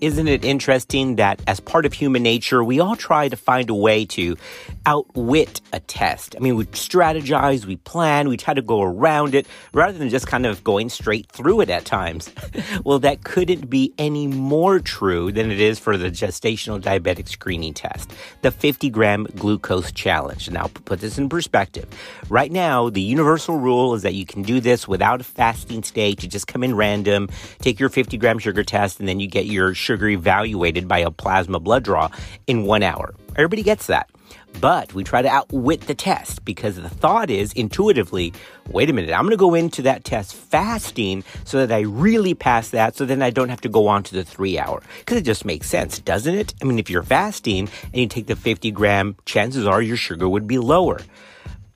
Isn't it interesting that as part of human nature, we all try to find a way to outwit a test? I mean, we strategize, we plan, we try to go around it rather than just kind of going straight through it at times. well, that couldn't be any more true than it is for the gestational diabetic screening test, the 50 gram glucose challenge. Now, put this in perspective. Right now, the universal rule is that you can do this without a fasting state. You just come in random, take your 50 gram sugar test, and then you get your sugar evaluated by a plasma blood draw in one hour. Everybody gets that. But we try to outwit the test because the thought is intuitively, wait a minute, I'm going to go into that test fasting so that I really pass that so then I don't have to go on to the three hour. Because it just makes sense, doesn't it? I mean, if you're fasting and you take the 50 gram, chances are your sugar would be lower.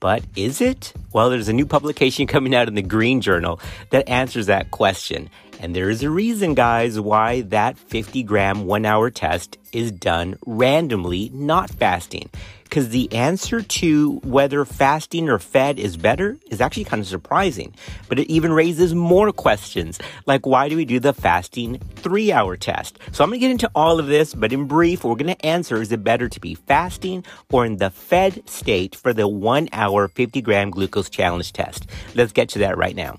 But is it? Well, there's a new publication coming out in the Green Journal that answers that question. And there is a reason, guys, why that 50 gram one hour test is done randomly, not fasting. Because the answer to whether fasting or fed is better is actually kind of surprising. But it even raises more questions, like why do we do the fasting three hour test? So I'm going to get into all of this, but in brief, we're going to answer is it better to be fasting or in the fed state for the one hour 50 gram glucose challenge test? Let's get to that right now.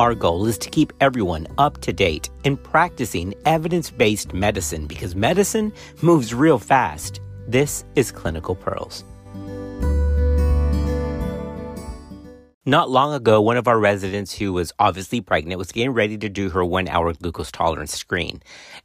Our goal is to keep everyone up to date in practicing evidence based medicine because medicine moves real fast. This is Clinical Pearls. Not long ago, one of our residents who was obviously pregnant was getting ready to do her one hour glucose tolerance screen.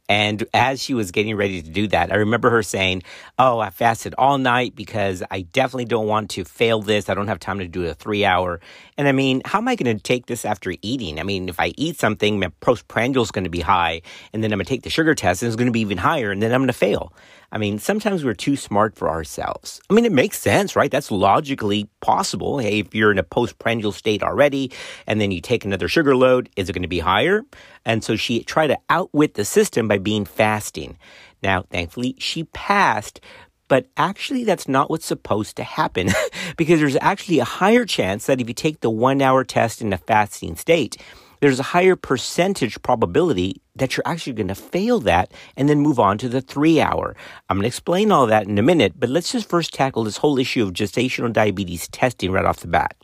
And as she was getting ready to do that, I remember her saying, Oh, I fasted all night because I definitely don't want to fail this. I don't have time to do a three hour. And I mean, how am I going to take this after eating? I mean, if I eat something, my postprandial is going to be high, and then I'm going to take the sugar test and it's going to be even higher, and then I'm going to fail. I mean, sometimes we're too smart for ourselves. I mean, it makes sense, right? That's logically possible. Hey, if you're in a postprandial state already and then you take another sugar load, is it going to be higher? And so she tried to outwit the system by being fasting. Now, thankfully, she passed, but actually, that's not what's supposed to happen because there's actually a higher chance that if you take the one hour test in a fasting state, there's a higher percentage probability that you're actually going to fail that and then move on to the three hour. I'm going to explain all that in a minute, but let's just first tackle this whole issue of gestational diabetes testing right off the bat.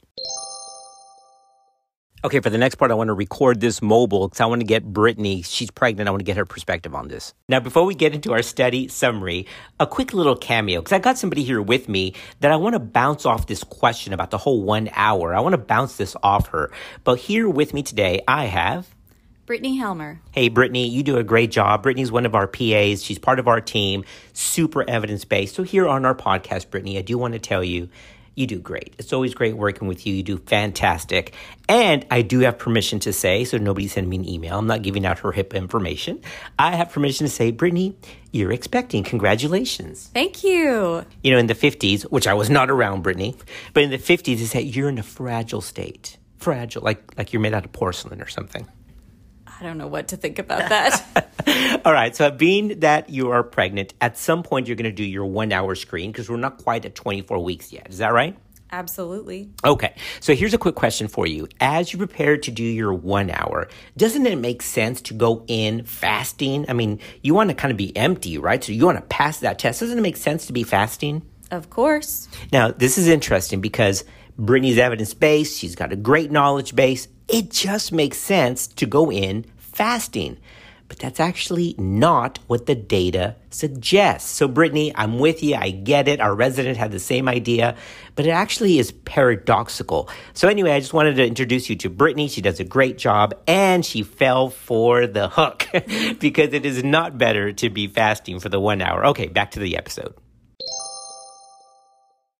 Okay, for the next part, I want to record this mobile because I want to get Brittany, she's pregnant, I want to get her perspective on this. Now, before we get into our study summary, a quick little cameo because I got somebody here with me that I want to bounce off this question about the whole one hour. I want to bounce this off her. But here with me today, I have. Brittany Helmer. Hey, Brittany, you do a great job. Brittany's one of our PAs. She's part of our team, super evidence based. So, here on our podcast, Brittany, I do want to tell you you do great. It's always great working with you. You do fantastic. And I do have permission to say, so nobody send me an email. I'm not giving out her HIPAA information. I have permission to say, Brittany, you're expecting. Congratulations. Thank you. You know, in the 50s, which I was not around, Brittany, but in the 50s, is that you're in a fragile state. Fragile, like, like you're made out of porcelain or something. I don't know what to think about that. All right. So, being that you are pregnant, at some point you're going to do your one hour screen because we're not quite at 24 weeks yet. Is that right? Absolutely. Okay. So, here's a quick question for you. As you prepare to do your one hour, doesn't it make sense to go in fasting? I mean, you want to kind of be empty, right? So, you want to pass that test. Doesn't it make sense to be fasting? Of course. Now, this is interesting because Brittany's evidence based, she's got a great knowledge base. It just makes sense to go in fasting. But that's actually not what the data suggests. So, Brittany, I'm with you. I get it. Our resident had the same idea, but it actually is paradoxical. So, anyway, I just wanted to introduce you to Brittany. She does a great job and she fell for the hook because it is not better to be fasting for the one hour. Okay, back to the episode.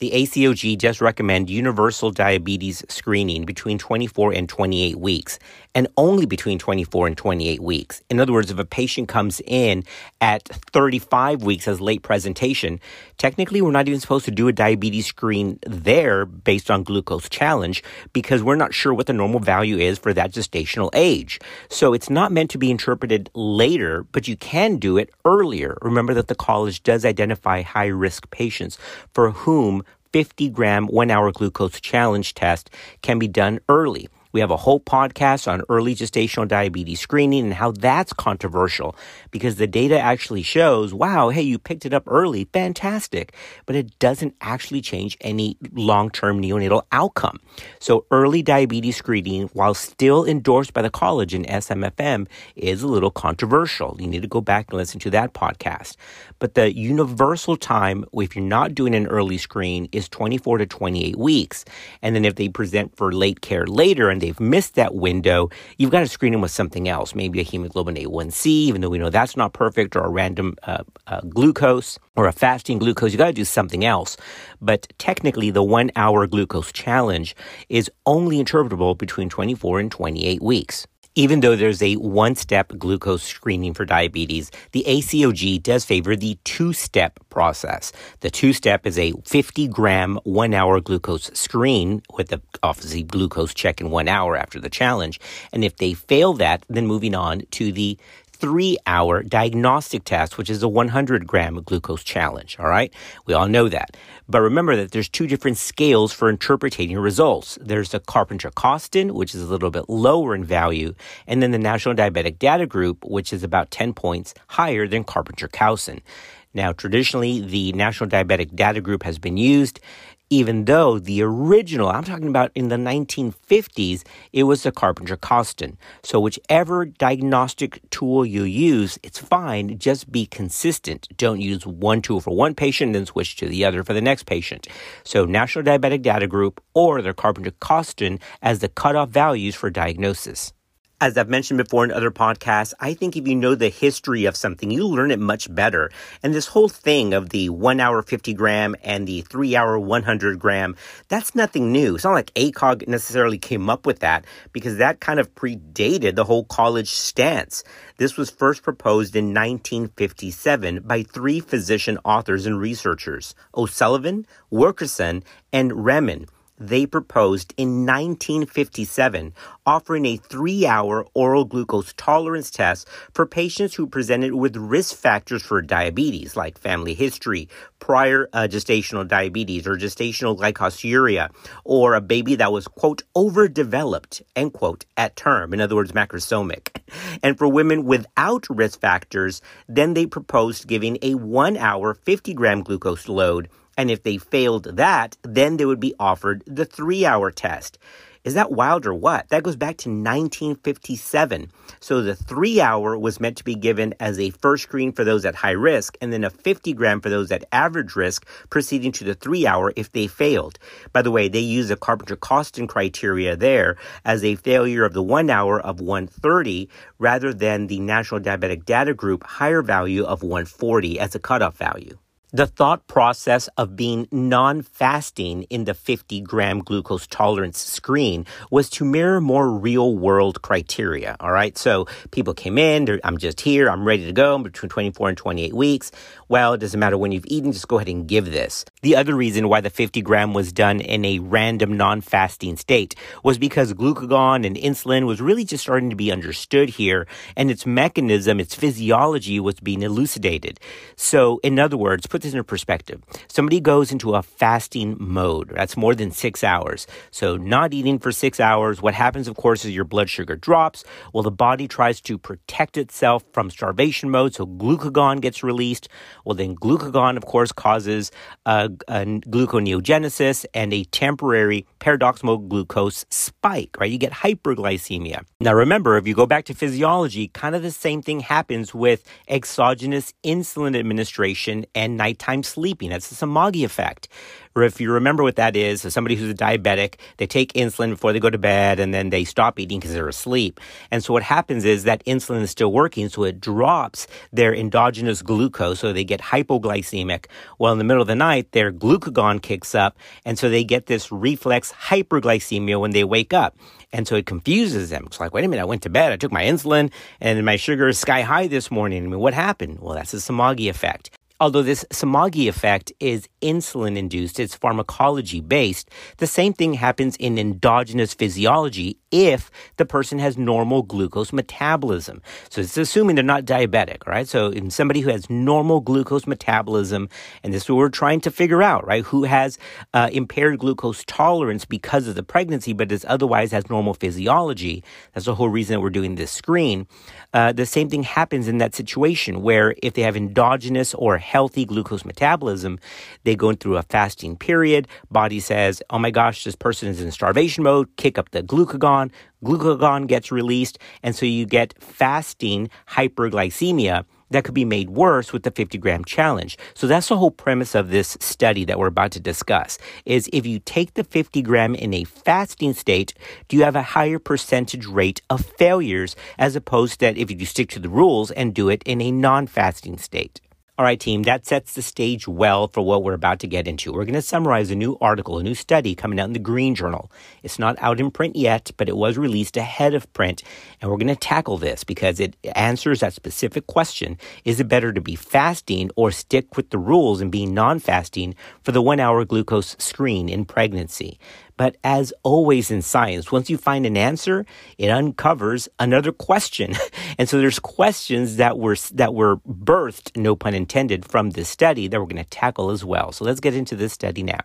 The ACOG does recommend universal diabetes screening between 24 and 28 weeks, and only between 24 and 28 weeks. In other words, if a patient comes in at 35 weeks as late presentation, technically we're not even supposed to do a diabetes screen there based on glucose challenge because we're not sure what the normal value is for that gestational age. So it's not meant to be interpreted later, but you can do it earlier. Remember that the college does identify high risk patients for whom 50 gram one hour glucose challenge test can be done early. We have a whole podcast on early gestational diabetes screening and how that's controversial because the data actually shows, wow, hey, you picked it up early, fantastic, but it doesn't actually change any long-term neonatal outcome. So early diabetes screening, while still endorsed by the college in SMFM, is a little controversial. You need to go back and listen to that podcast. But the universal time, if you're not doing an early screen, is 24 to 28 weeks. And then if they present for late care later and they've missed that window, you've got to screen them with something else, maybe a hemoglobin A1C, even though we know that's not perfect, or a random uh, uh, glucose or a fasting glucose. You got to do something else. But technically, the one hour glucose challenge is only interpretable between 24 and 28 weeks. Even though there's a one step glucose screening for diabetes, the ACOG does favor the two step process. The two step is a 50 gram one hour glucose screen with the obviously glucose check in one hour after the challenge. And if they fail that, then moving on to the three hour diagnostic test, which is a 100 gram glucose challenge. All right. We all know that. But remember that there's two different scales for interpreting results. There's the Carpenter Coustan, which is a little bit lower in value, and then the National Diabetic Data Group, which is about 10 points higher than Carpenter Coustan. Now, traditionally, the National Diabetic Data Group has been used even though the original, I'm talking about in the 1950s, it was the Carpenter Coustan. So whichever diagnostic tool you use, it's fine. Just be consistent. Don't use one tool for one patient and switch to the other for the next patient. So National Diabetic Data Group or the Carpenter Coustan as the cutoff values for diagnosis. As I've mentioned before in other podcasts, I think if you know the history of something, you learn it much better. And this whole thing of the one hour 50 gram and the three hour 100 gram, that's nothing new. It's not like ACOG necessarily came up with that because that kind of predated the whole college stance. This was first proposed in 1957 by three physician authors and researchers, O'Sullivan, Wilkerson, and Remein they proposed in 1957, offering a three hour oral glucose tolerance test for patients who presented with risk factors for diabetes, like family history, prior uh, gestational diabetes, or gestational glycosuria, or a baby that was, quote, overdeveloped, end quote, at term, in other words, macrosomic. And for women without risk factors, then they proposed giving a one hour 50 gram glucose load and if they failed that, then they would be offered the three hour test. Is that wild or what? That goes back to 1957. So the three hour was meant to be given as a first screen for those at high risk, and then a 50 gram for those at average risk, proceeding to the three hour if they failed. By the way, they use the Carpenter Coustan criteria there as a failure of the one hour of 130 rather than the National Diabetic Data Group higher value of 140 as a cutoff value. The thought process of being non fasting in the 50 gram glucose tolerance screen was to mirror more real world criteria. All right. So people came in, I'm just here, I'm ready to go, I'm between 24 and 28 weeks. Well, it doesn't matter when you've eaten, just go ahead and give this. The other reason why the 50 gram was done in a random non fasting state was because glucagon and insulin was really just starting to be understood here, and its mechanism, its physiology was being elucidated. So, in other words, put this in perspective. Somebody goes into a fasting mode. That's more than six hours. So not eating for six hours. What happens, of course, is your blood sugar drops. Well, the body tries to protect itself from starvation mode. So glucagon gets released. Well, then glucagon, of course, causes uh, a, a gluconeogenesis and a temporary paradoxical glucose spike, right? You get hyperglycemia. Now, remember, if you go back to physiology, kind of the same thing happens with exogenous insulin administration and nitrogen nighttime sleeping. That's the Somogyi effect. Or if you remember what that is, so somebody who's a diabetic, they take insulin before they go to bed and then they stop eating because they're asleep. And so what happens is that insulin is still working, so it drops their endogenous glucose, so they get hypoglycemic. Well, in the middle of the night, their glucagon kicks up, and so they get this reflex hyperglycemia when they wake up. And so it confuses them. It's like, wait a minute, I went to bed, I took my insulin, and my sugar is sky high this morning. I mean, what happened? Well, that's the Somogyi effect. Although this Somogyi effect is insulin induced, it's pharmacology based, the same thing happens in endogenous physiology if the person has normal glucose metabolism. So it's assuming they're not diabetic, right? So in somebody who has normal glucose metabolism, and this is what we're trying to figure out, right? Who has uh, impaired glucose tolerance because of the pregnancy, but is otherwise has normal physiology. That's the whole reason that we're doing this screen. Uh, the same thing happens in that situation where if they have endogenous or healthy glucose metabolism, they go through a fasting period. Body says, oh my gosh, this person is in starvation mode, kick up the glucagon, glucagon gets released, and so you get fasting hyperglycemia that could be made worse with the 50 gram challenge. So that's the whole premise of this study that we're about to discuss is if you take the 50 gram in a fasting state, do you have a higher percentage rate of failures as opposed to that if you stick to the rules and do it in a non-fasting state? All right, team, that sets the stage well for what we're about to get into. We're going to summarize a new article, a new study coming out in the Green Journal. It's not out in print yet, but it was released ahead of print. And we're going to tackle this because it answers that specific question Is it better to be fasting or stick with the rules and be non fasting for the one hour glucose screen in pregnancy? But as always in science, once you find an answer, it uncovers another question. and so there's questions that were, that were birthed, no pun intended, from this study that we're going to tackle as well. So let's get into this study now.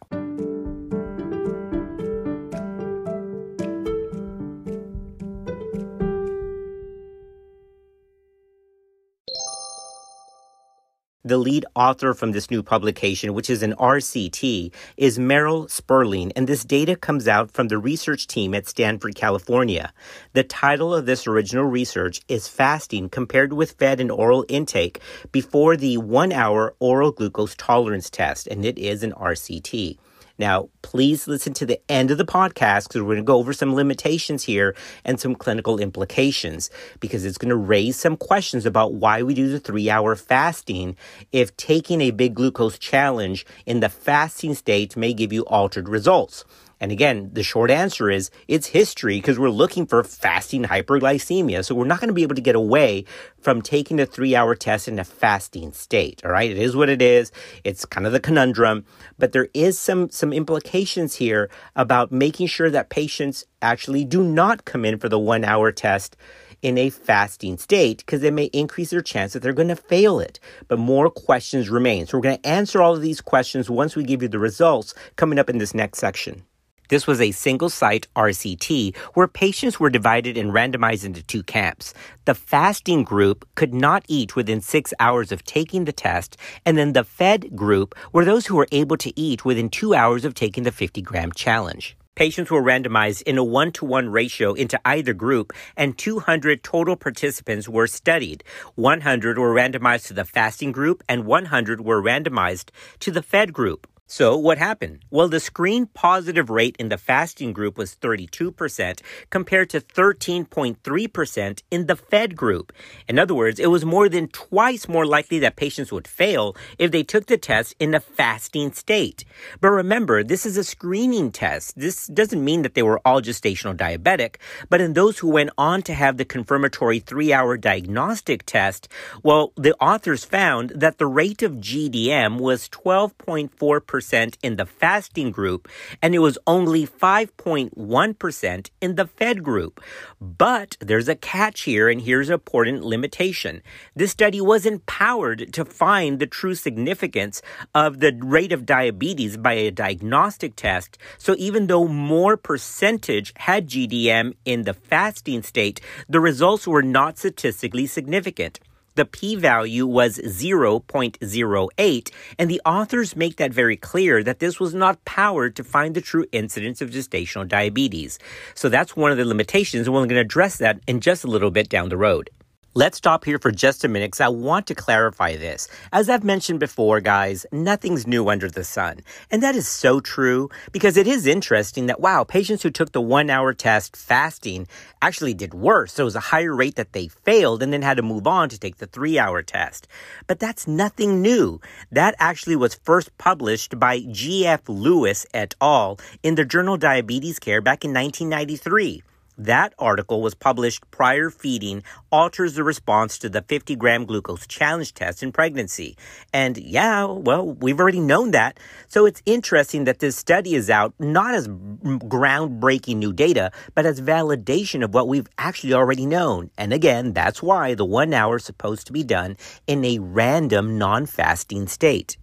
The lead author from this new publication, which is an RCT, is Merrill Sperling, and this data comes out from the research team at Stanford, California. The title of this original research is Fasting Compared with Fed and Oral Intake Before the One Hour Oral Glucose Tolerance Test, and it is an RCT. Now, please listen to the end of the podcast because we're going to go over some limitations here and some clinical implications because it's going to raise some questions about why we do the three hour fasting if taking a big glucose challenge in the fasting state may give you altered results. And again, the short answer is it's history because we're looking for fasting hyperglycemia. So we're not going to be able to get away from taking a three hour test in a fasting state. All right. It is what it is. It's kind of the conundrum, but there is some, some implications here about making sure that patients actually do not come in for the one hour test in a fasting state because it may increase their chance that they're going to fail it. But more questions remain. So we're going to answer all of these questions once we give you the results coming up in this next section. This was a single site RCT where patients were divided and randomized into two camps. The fasting group could not eat within six hours of taking the test, and then the fed group were those who were able to eat within two hours of taking the 50 gram challenge. Patients were randomized in a one to one ratio into either group, and 200 total participants were studied. 100 were randomized to the fasting group, and 100 were randomized to the fed group. So, what happened? Well, the screen positive rate in the fasting group was 32% compared to 13.3% in the fed group. In other words, it was more than twice more likely that patients would fail if they took the test in a fasting state. But remember, this is a screening test. This doesn't mean that they were all gestational diabetic, but in those who went on to have the confirmatory three hour diagnostic test, well, the authors found that the rate of GDM was 12.4% percent in the fasting group, and it was only 5.1% in the fed group. But there's a catch here, and here's an important limitation. This study wasn't powered to find the true significance of the rate of diabetes by a diagnostic test. So even though more percentage had GDM in the fasting state, the results were not statistically significant the p value was 0.08, and the authors make that very clear that this was not powered to find the true incidence of gestational diabetes. So that's one of the limitations, and we're going to address that in just a little bit down the road. Let's stop here for just a minute because I want to clarify this. As I've mentioned before, guys, nothing's new under the sun. And that is so true because it is interesting that, wow, patients who took the one hour test fasting actually did worse. So it was a higher rate that they failed and then had to move on to take the three hour test. But that's nothing new. That actually was first published by G.F. Lewis et al. in the journal Diabetes Care back in 1993. That article was published prior feeding alters the response to the 50 gram glucose challenge test in pregnancy. And yeah, well, we've already known that. So it's interesting that this study is out not as groundbreaking new data, but as validation of what we've actually already known. And again, that's why the one hour is supposed to be done in a random non fasting state.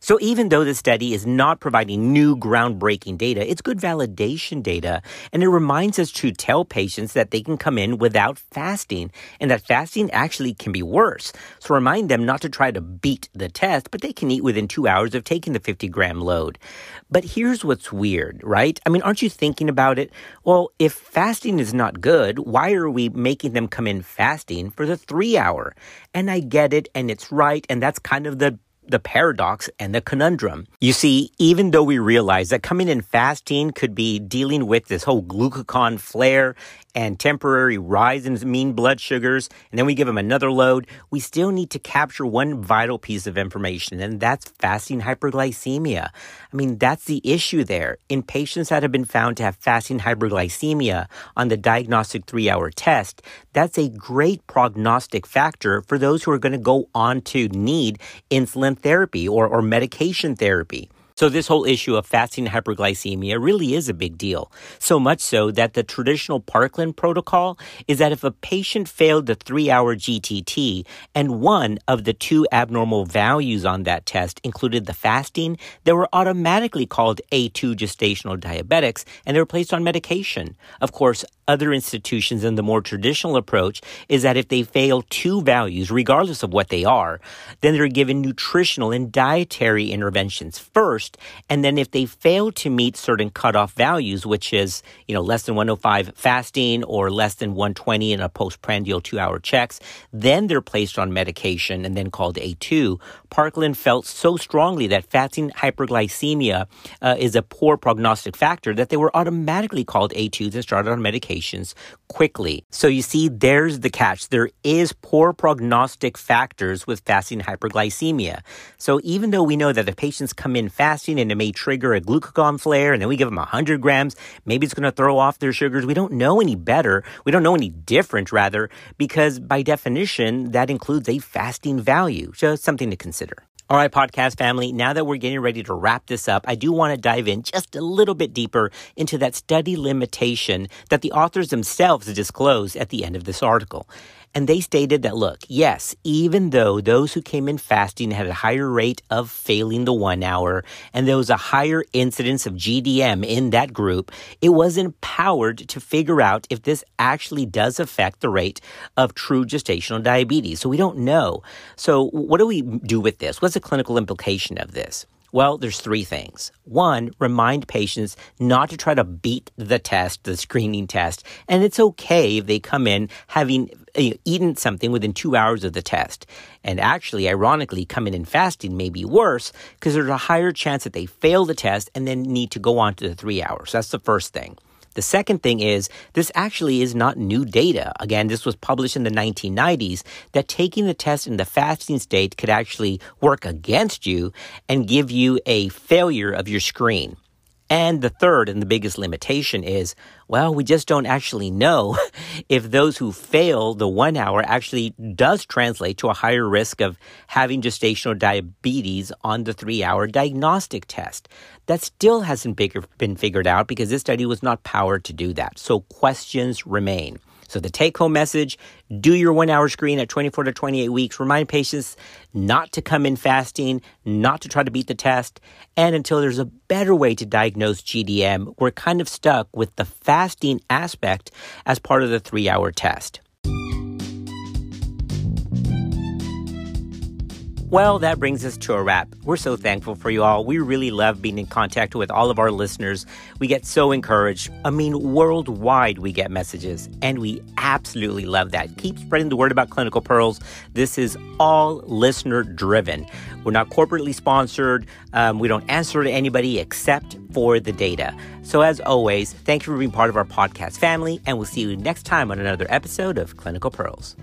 So even though the study is not providing new groundbreaking data, it's good validation data. And it reminds us to tell patients that they can come in without fasting and that fasting actually can be worse. So remind them not to try to beat the test, but they can eat within two hours of taking the 50 gram load. But here's what's weird, right? I mean, aren't you thinking about it? Well, if fasting is not good, why are we making them come in fasting for the three hour? And I get it, and it's right, and that's kind of the the paradox and the conundrum. You see, even though we realize that coming in fasting could be dealing with this whole glucagon flare and temporary rise in mean blood sugars, and then we give them another load, we still need to capture one vital piece of information, and that's fasting hyperglycemia. I mean, that's the issue there. In patients that have been found to have fasting hyperglycemia on the diagnostic three hour test, that's a great prognostic factor for those who are going to go on to need insulin therapy or, or medication therapy. So this whole issue of fasting hyperglycemia really is a big deal. So much so that the traditional Parkland protocol is that if a patient failed the three hour GTT and one of the two abnormal values on that test included the fasting, they were automatically called A2 gestational diabetics and they were placed on medication. Of course, other institutions and the more traditional approach is that if they fail two values, regardless of what they are, then they're given nutritional and dietary interventions first. And then if they fail to meet certain cutoff values, which is, you know, less than 105 fasting or less than 120 in a postprandial two hour checks, then they're placed on medication and then called A2. Parkland felt so strongly that fasting hyperglycemia uh, is a poor prognostic factor that they were automatically called A2s and started on medication quickly. So you see, there's the catch. There is poor prognostic factors with fasting hyperglycemia. So even though we know that if patients come in fasting and it may trigger a glucagon flare and then we give them 100 grams, maybe it's going to throw off their sugars. We don't know any better. We don't know any different, rather, because by definition, that includes a fasting value. Just something to consider. All right, podcast family, now that we're getting ready to wrap this up, I do want to dive in just a little bit deeper into that study limitation that the authors themselves disclose at the end of this article. And they stated that, look, yes, even though those who came in fasting had a higher rate of failing the one hour and there was a higher incidence of GDM in that group, it was empowered to figure out if this actually does affect the rate of true gestational diabetes. So we don't know. So what do we do with this? What's the clinical implication of this? Well, there's three things. One, remind patients not to try to beat the test, the screening test. And it's okay if they come in having uh, eaten something within two hours of the test. And actually, ironically, coming in fasting may be worse because there's a higher chance that they fail the test and then need to go on to the three hours. That's the first thing. The second thing is this actually is not new data. Again, this was published in the 1990s that taking the test in the fasting state could actually work against you and give you a failure of your screen. And the third and the biggest limitation is, well, we just don't actually know if those who fail the one hour actually does translate to a higher risk of having gestational diabetes on the three hour diagnostic test. That still hasn't been figured out because this study was not powered to do that. So questions remain. So the take home message, do your one hour screen at 24 to 28 weeks. Remind patients not to come in fasting, not to try to beat the test. And until there's a better way to diagnose GDM, we're kind of stuck with the fasting aspect as part of the three hour test. Well, that brings us to a wrap. We're so thankful for you all. We really love being in contact with all of our listeners. We get so encouraged. I mean, worldwide we get messages, and we absolutely love that. Keep spreading the word about Clinical Pearls. This is all listener driven. We're not corporately sponsored. Um, we don't answer to anybody except for the data. So, as always, thank you for being part of our podcast family, and we'll see you next time on another episode of Clinical Pearls.